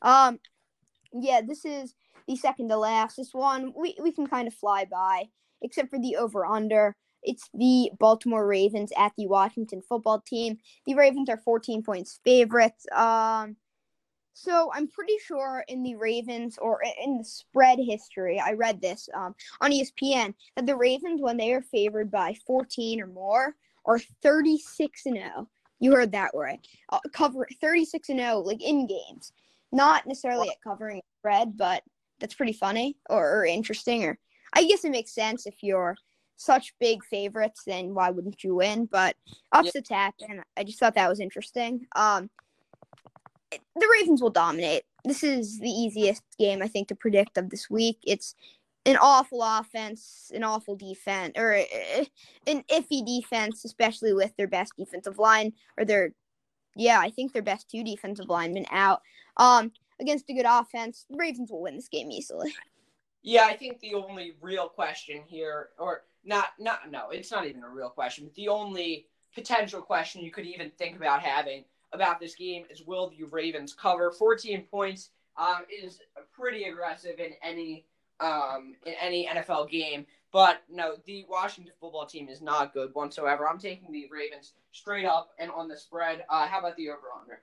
Um, yeah, this is the second to last. This one we we can kind of fly by, except for the over under. It's the Baltimore Ravens at the Washington football team. The Ravens are 14 points favorites. Um, so I'm pretty sure in the Ravens or in the spread history, I read this um, on ESPN that the Ravens, when they are favored by 14 or more, are 36 and 0. You heard that right. Uh, cover 36 and 0 like in games, not necessarily at covering spread, but that's pretty funny or, or interesting. Or I guess it makes sense if you're such big favorites, then why wouldn't you win? But upsets yeah. happen. I just thought that was interesting. Um, the Ravens will dominate. This is the easiest game I think to predict of this week. It's an awful offense, an awful defense, or uh, an iffy defense, especially with their best defensive line or their, yeah, I think their best two defensive linemen out. Um, against a good offense, the Ravens will win this game easily. Yeah, I think the only real question here, or not not no, it's not even a real question. The only potential question you could even think about having about this game is will the Ravens cover 14 points um, is pretty aggressive in any um, in any NFL game. But no, the Washington football team is not good whatsoever. I'm taking the Ravens straight up and on the spread. Uh, how about the over under?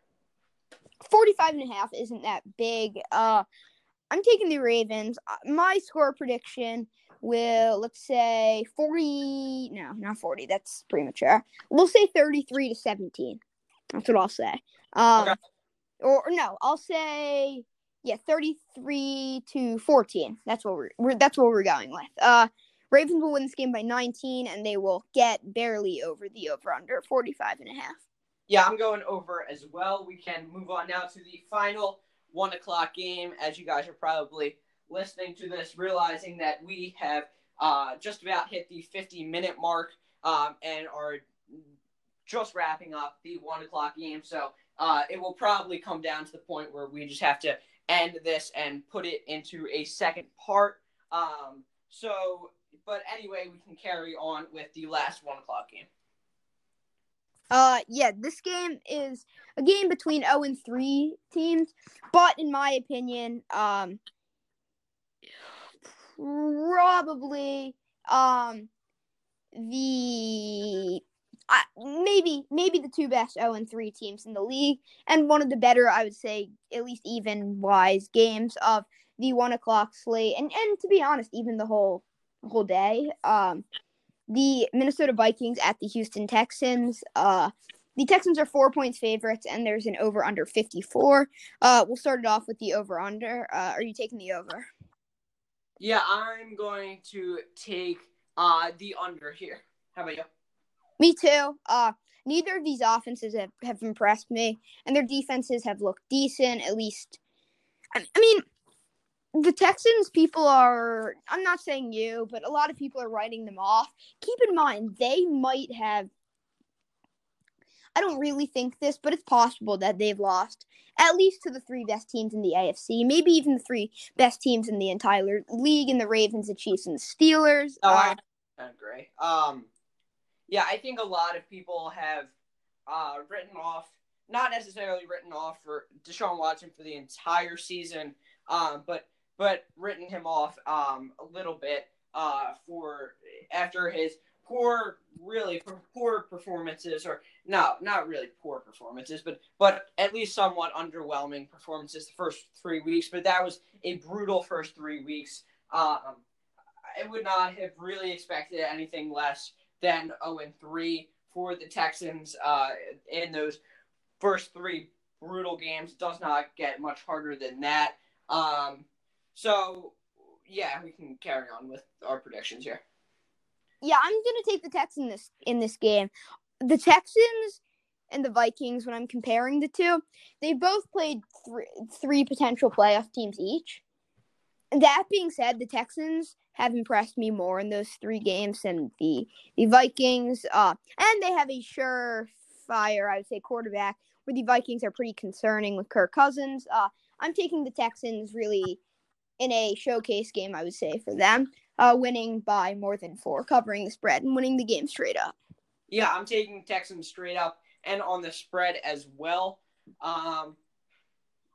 45 and a half isn't that big. Uh, I'm taking the Ravens. Uh, my score prediction will let's say 40 no not 40 that's premature. We'll say 33 to 17 that's what i'll say. Um okay. or, or, no i'll say yeah 33 to 14 that's what we're, we're that's what we're going with. Uh ravens will win this game by 19 and they will get barely over the over under 45 and a half. Yeah i'm going over as well. We can move on now to the final one o'clock game. As you guys are probably listening to this, realizing that we have uh, just about hit the 50 minute mark um, and are just wrapping up the one o'clock game. So uh, it will probably come down to the point where we just have to end this and put it into a second part. Um, so but anyway, we can carry on with the last one o'clock game. Uh, yeah, this game is a game between 0 and 3 teams, but in my opinion, um, probably um the maybe maybe the two best 0 and 3 teams in the league and one of the better i would say at least even wise games of the one o'clock slate and and to be honest even the whole whole day um the minnesota vikings at the houston texans uh the Texans are four points favorites, and there's an over under 54. Uh, we'll start it off with the over under. Uh, are you taking the over? Yeah, I'm going to take uh the under here. How about you? Me too. Uh, neither of these offenses have, have impressed me, and their defenses have looked decent, at least. I, I mean, the Texans, people are, I'm not saying you, but a lot of people are writing them off. Keep in mind, they might have, I don't really think this, but it's possible that they've lost at least to the three best teams in the AFC, maybe even the three best teams in the entire league in the Ravens, the Chiefs, and the Steelers. Oh, Uh, I agree. Um, yeah, I think a lot of people have uh, written off, not necessarily written off for Deshaun Watson for the entire season, um, but but written him off um, a little bit uh, for after his poor, really poor performances, or no, not really poor performances, but but at least somewhat underwhelming performances the first three weeks. But that was a brutal first three weeks. Um, I would not have really expected anything less than 0 and 3 for the Texans uh, in those first three brutal games. Does not get much harder than that. Um, so, yeah, we can carry on with our predictions here. Yeah, I'm gonna take the Texans in this in this game. The Texans and the Vikings, when I'm comparing the two, they both played three, three potential playoff teams each. That being said, the Texans have impressed me more in those three games than the the Vikings. Uh, and they have a surefire, I would say, quarterback. Where the Vikings are pretty concerning with Kirk Cousins. Uh, I'm taking the Texans really in a showcase game, I would say, for them uh, winning by more than four, covering the spread and winning the game straight up. Yeah, I'm taking Texans straight up and on the spread as well. Um,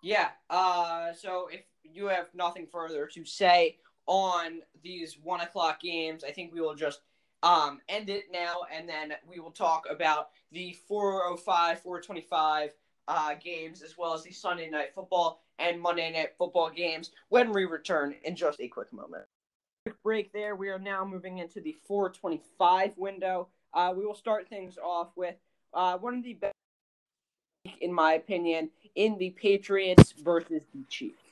yeah, uh, so if you have nothing further to say on these one o'clock games, I think we will just um, end it now, and then we will talk about the 405, 425 uh, games, as well as the Sunday night football and Monday night football games when we return in just a quick moment. Break there. We are now moving into the 425 window. Uh, we will start things off with uh, one of the best, in my opinion, in the Patriots versus the Chiefs.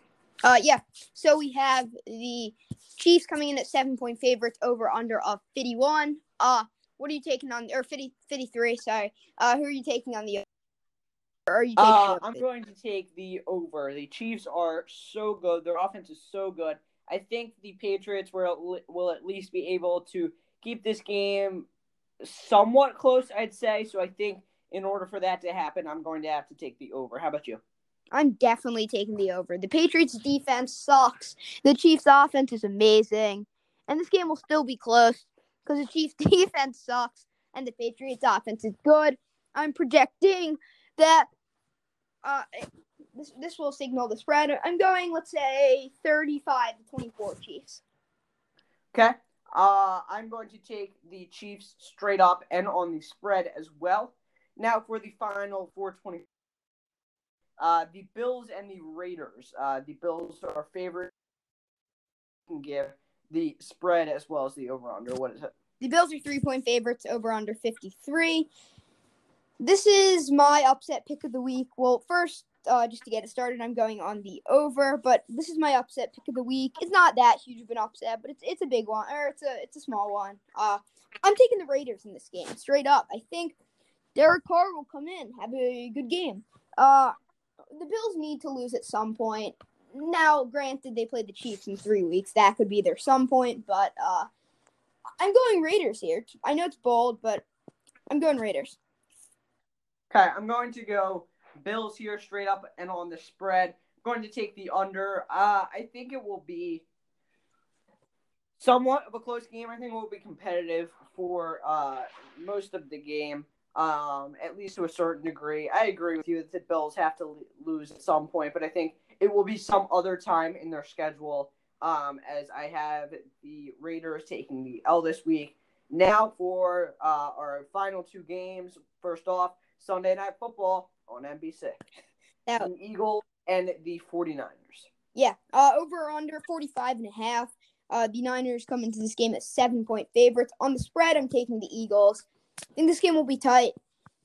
Uh, yeah. So we have the Chiefs coming in at seven point favorites over under of 51. Uh, what are you taking on, or 50, 53, sorry. Uh, who are you taking on the, are you taking Uh, I'm going to take the over. The Chiefs are so good. Their offense is so good. I think the Patriots will will at least be able to keep this game somewhat close. I'd say. So I think in order for that to happen, I'm going to have to take the over. How about you? I'm definitely taking the over. The Patriots defense sucks. The Chiefs offense is amazing. And this game will still be close because the Chiefs defense sucks and the Patriots offense is good. I'm projecting that uh this this will signal the spread. I'm going, let's say, 35 to 24 Chiefs. Okay. Uh, I'm going to take the Chiefs straight up and on the spread as well. Now for the final 420. Uh, the Bills and the Raiders. Uh, the Bills are favorite. Can give the spread as well as the over under. What is it? The Bills are three point favorites over under 53. This is my upset pick of the week. Well, first, uh, just to get it started, I'm going on the over, but this is my upset pick of the week. It's not that huge of an upset, but it's it's a big one, or it's a it's a small one. Uh, I'm taking the Raiders in this game, straight up. I think Derek Carr will come in, have a good game. Uh, the Bills need to lose at some point. Now, granted, they played the Chiefs in three weeks. That could be their some point, but uh, I'm going Raiders here. I know it's bold, but I'm going Raiders. Okay, I'm going to go Bills here straight up and on the spread. I'm going to take the under. Uh, I think it will be somewhat of a close game. I think it will be competitive for uh, most of the game, um, at least to a certain degree. I agree with you that the Bills have to lose at some point, but I think it will be some other time in their schedule. Um, as I have the Raiders taking the L this week. Now for uh, our final two games. First off, Sunday Night Football on NBC. Now, the Eagles and the 49ers. Yeah, uh, over under 45 and a half. Uh, the Niners come into this game as seven point favorites. On the spread, I'm taking the Eagles. I think this game will be tight.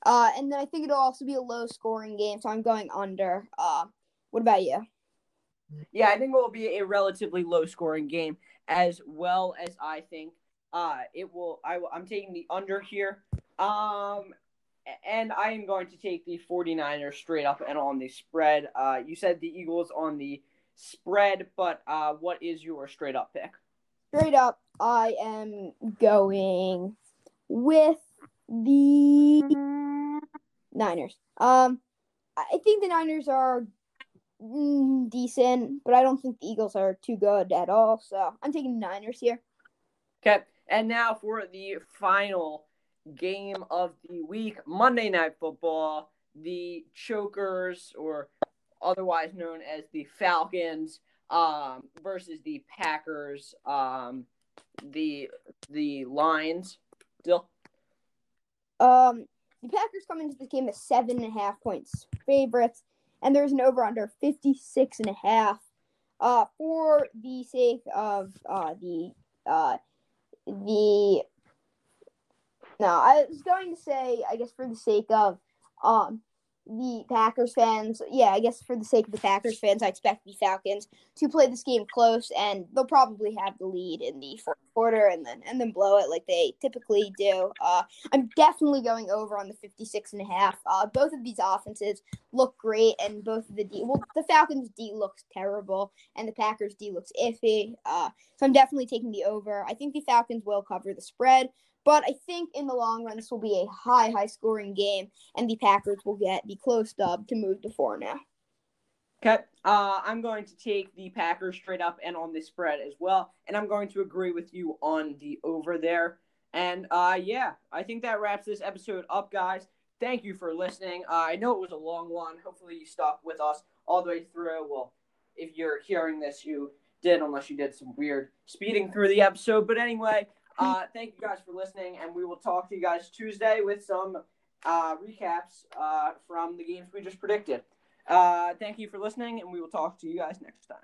Uh, and then I think it'll also be a low scoring game, so I'm going under. Uh, what about you? Yeah, I think it will be a relatively low scoring game as well as I think uh, it will. I, I'm taking the under here. Um, and I am going to take the 49ers straight up and on the spread. Uh, you said the Eagles on the spread, but uh, what is your straight up pick? Straight up, I am going with the Niners. Um, I think the Niners are mm, decent, but I don't think the Eagles are too good at all. So I'm taking the Niners here. Okay, and now for the final game of the week, Monday Night Football, the Chokers, or otherwise known as the Falcons, um, versus the Packers, um, the the Lions. Still, um, the Packers come into the game as seven and a half points favorites, and there's an over under 56 and a half. Uh, for the sake of uh, the uh, the no, I was going to say, I guess for the sake of um the Packers fans, yeah, I guess for the sake of the Packers fans, I expect the Falcons to play this game close, and they'll probably have the lead in the fourth quarter, and then and then blow it like they typically do. Uh, I'm definitely going over on the 56 and a half. Uh, both of these offenses look great, and both of the D, well, the Falcons D looks terrible, and the Packers D looks iffy. Uh, so I'm definitely taking the over. I think the Falcons will cover the spread. But I think in the long run, this will be a high, high scoring game, and the Packers will get the close dub to move to four now. Okay. Uh, I'm going to take the Packers straight up and on the spread as well. And I'm going to agree with you on the over there. And uh, yeah, I think that wraps this episode up, guys. Thank you for listening. Uh, I know it was a long one. Hopefully, you stuck with us all the way through. Well, if you're hearing this, you did, unless you did some weird speeding through the episode. But anyway, uh, thank you guys for listening, and we will talk to you guys Tuesday with some uh, recaps uh, from the games we just predicted. Uh, thank you for listening, and we will talk to you guys next time.